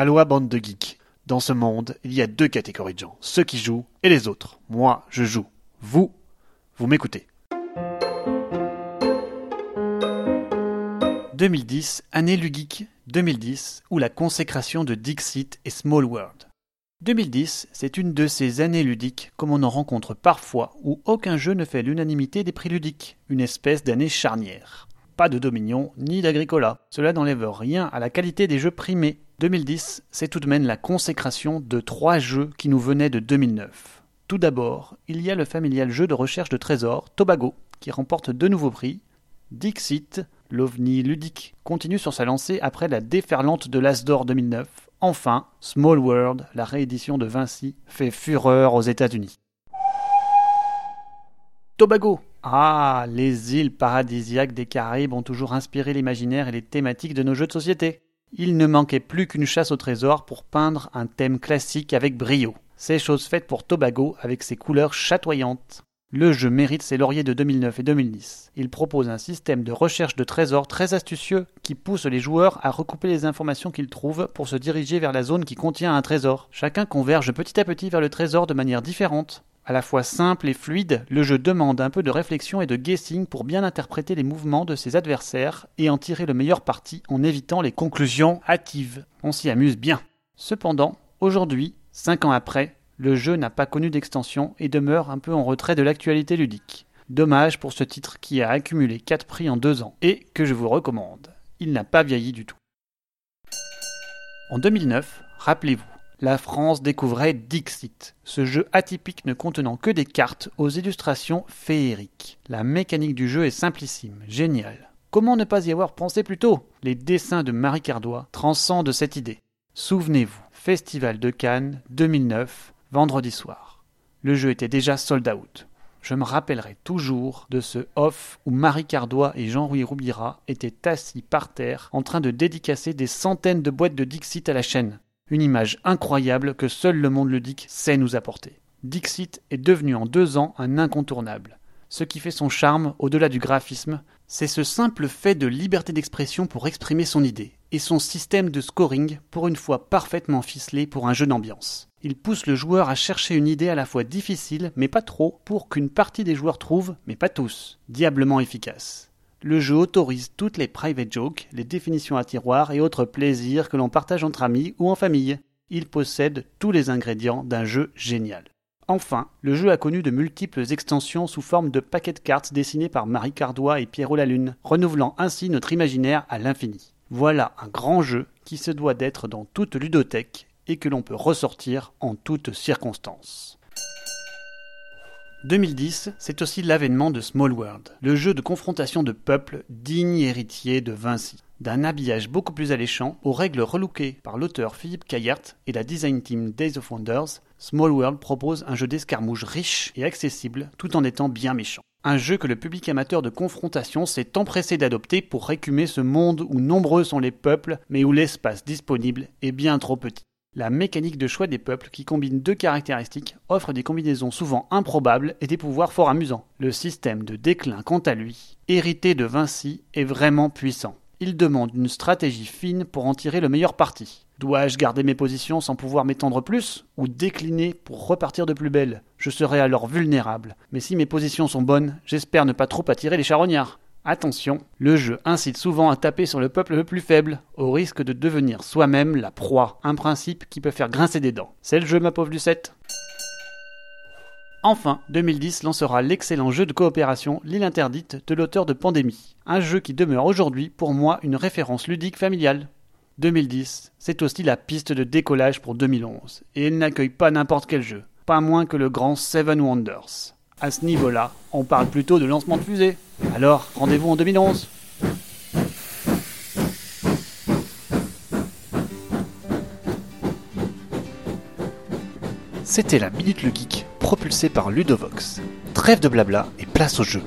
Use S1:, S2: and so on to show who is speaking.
S1: Aloha bande de geeks. Dans ce monde, il y a deux catégories de gens, ceux qui jouent et les autres. Moi, je joue. Vous, vous m'écoutez. 2010, année ludique 2010, ou la consécration de Dixit et Small World. 2010, c'est une de ces années ludiques comme on en rencontre parfois où aucun jeu ne fait l'unanimité des prix ludiques, une espèce d'année charnière. Pas de Dominion ni d'Agricola. Cela n'enlève rien à la qualité des jeux primés. 2010, c'est tout de même la consécration de trois jeux qui nous venaient de 2009. Tout d'abord, il y a le familial jeu de recherche de trésors Tobago, qui remporte deux nouveaux prix. Dixit, l'ovni ludique, continue sur sa lancée après la déferlante de l'As d'Or 2009 Enfin, Small World, la réédition de Vinci, fait fureur aux États-Unis. Tobago Ah, les îles paradisiaques des Caraïbes ont toujours inspiré l'imaginaire et les thématiques de nos jeux de société. Il ne manquait plus qu'une chasse au trésor pour peindre un thème classique avec brio. C'est chose faite pour Tobago avec ses couleurs chatoyantes. Le jeu mérite ses lauriers de 2009 et 2010. Il propose un système de recherche de trésors très astucieux qui pousse les joueurs à recouper les informations qu'ils trouvent pour se diriger vers la zone qui contient un trésor. Chacun converge petit à petit vers le trésor de manière différente. À la fois simple et fluide, le jeu demande un peu de réflexion et de guessing pour bien interpréter les mouvements de ses adversaires et en tirer le meilleur parti en évitant les conclusions hâtives. On s'y amuse bien. Cependant, aujourd'hui, cinq ans après, le jeu n'a pas connu d'extension et demeure un peu en retrait de l'actualité ludique. Dommage pour ce titre qui a accumulé 4 prix en 2 ans et que je vous recommande. Il n'a pas vieilli du tout. En 2009, rappelez-vous, la France découvrait Dixit, ce jeu atypique ne contenant que des cartes aux illustrations féeriques. La mécanique du jeu est simplissime, géniale. Comment ne pas y avoir pensé plus tôt? Les dessins de Marie Cardois transcendent cette idée. Souvenez-vous, Festival de Cannes 2009, vendredi soir. Le jeu était déjà sold out. Je me rappellerai toujours de ce off où Marie Cardois et Jean-Louis Roubira étaient assis par terre en train de dédicacer des centaines de boîtes de Dixit à la chaîne. Une image incroyable que seul le monde ludique sait nous apporter. Dixit est devenu en deux ans un incontournable. Ce qui fait son charme, au-delà du graphisme, c'est ce simple fait de liberté d'expression pour exprimer son idée, et son système de scoring, pour une fois parfaitement ficelé pour un jeu d'ambiance. Il pousse le joueur à chercher une idée à la fois difficile, mais pas trop, pour qu'une partie des joueurs trouve, mais pas tous, diablement efficace. Le jeu autorise toutes les private jokes, les définitions à tiroir et autres plaisirs que l'on partage entre amis ou en famille. Il possède tous les ingrédients d'un jeu génial. Enfin, le jeu a connu de multiples extensions sous forme de paquets de cartes dessinés par Marie Cardois et Pierrot Lalune, renouvelant ainsi notre imaginaire à l'infini. Voilà un grand jeu qui se doit d'être dans toute ludothèque et que l'on peut ressortir en toutes circonstances. 2010, c'est aussi l'avènement de Small World, le jeu de confrontation de peuples digne héritier de Vinci. D'un habillage beaucoup plus alléchant, aux règles relookées par l'auteur Philippe Kayert et la design team Days of Wonders, Small World propose un jeu d'escarmouche riche et accessible tout en étant bien méchant. Un jeu que le public amateur de confrontation s'est empressé d'adopter pour récumer ce monde où nombreux sont les peuples mais où l'espace disponible est bien trop petit. La mécanique de choix des peuples qui combine deux caractéristiques offre des combinaisons souvent improbables et des pouvoirs fort amusants. Le système de déclin quant à lui, hérité de Vinci, est vraiment puissant. Il demande une stratégie fine pour en tirer le meilleur parti. Dois-je garder mes positions sans pouvoir m'étendre plus ou décliner pour repartir de plus belle? Je serai alors vulnérable. Mais si mes positions sont bonnes, j'espère ne pas trop attirer les charognards. Attention, le jeu incite souvent à taper sur le peuple le plus faible, au risque de devenir soi-même la proie, un principe qui peut faire grincer des dents. C'est le jeu ma pauvre Lucette Enfin, 2010 lancera l'excellent jeu de coopération L'île interdite de l'auteur de Pandémie, un jeu qui demeure aujourd'hui pour moi une référence ludique familiale. 2010, c'est aussi la piste de décollage pour 2011, et elle n'accueille pas n'importe quel jeu, pas moins que le grand Seven Wonders. À ce niveau-là, on parle plutôt de lancement de fusée. Alors, rendez-vous en 2011 C'était la Minute le Geek propulsé par Ludovox. Trêve de blabla et place au jeu.